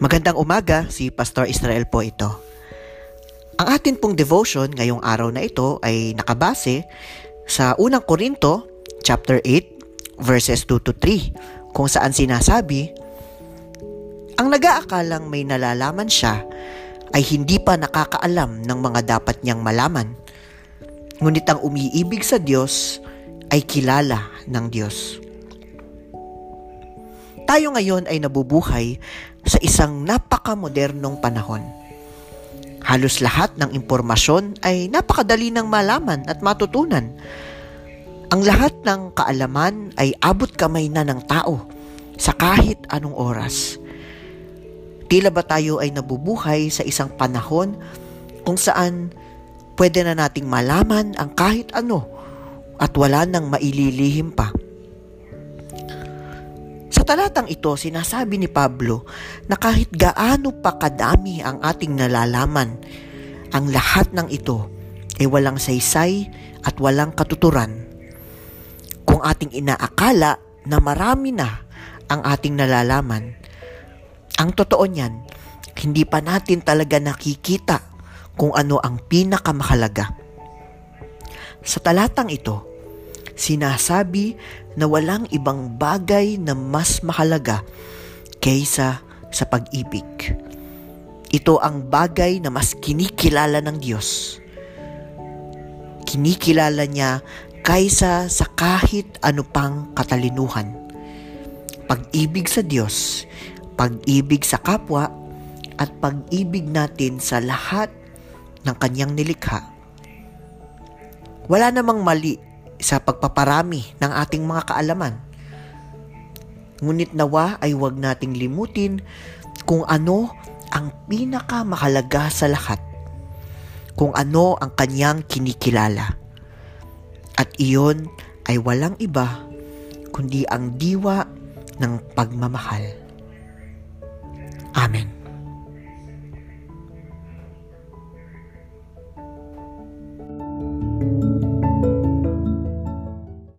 Magandang umaga, si Pastor Israel po ito. Ang atin pong devotion ngayong araw na ito ay nakabase sa unang Korinto, chapter 8, verses 2 to 3, kung saan sinasabi, Ang nag-aakalang may nalalaman siya ay hindi pa nakakaalam ng mga dapat niyang malaman. Ngunit ang umiibig sa Diyos ay kilala ng Diyos. Tayo ngayon ay nabubuhay sa isang napakamodernong panahon. Halos lahat ng impormasyon ay napakadali ng malaman at matutunan. Ang lahat ng kaalaman ay abot kamay na ng tao sa kahit anong oras. Tila ba tayo ay nabubuhay sa isang panahon kung saan pwede na nating malaman ang kahit ano at wala nang maililihim pa. Talatang ito, sinasabi ni Pablo na kahit gaano pa kadami ang ating nalalaman, ang lahat ng ito ay walang saysay at walang katuturan. Kung ating inaakala na marami na ang ating nalalaman, ang totoo niyan, hindi pa natin talaga nakikita kung ano ang pinakamahalaga. Sa talatang ito, sinasabi na walang ibang bagay na mas mahalaga kaysa sa pag-ibig. Ito ang bagay na mas kinikilala ng Diyos. Kinikilala niya kaysa sa kahit ano pang katalinuhan. Pag-ibig sa Diyos, pag-ibig sa kapwa, at pag-ibig natin sa lahat ng kanyang nilikha. Wala namang mali sa pagpaparami ng ating mga kaalaman. Ngunit nawa ay huwag nating limutin kung ano ang pinakamahalaga sa lahat. Kung ano ang kanyang kinikilala. At iyon ay walang iba kundi ang diwa ng pagmamahal.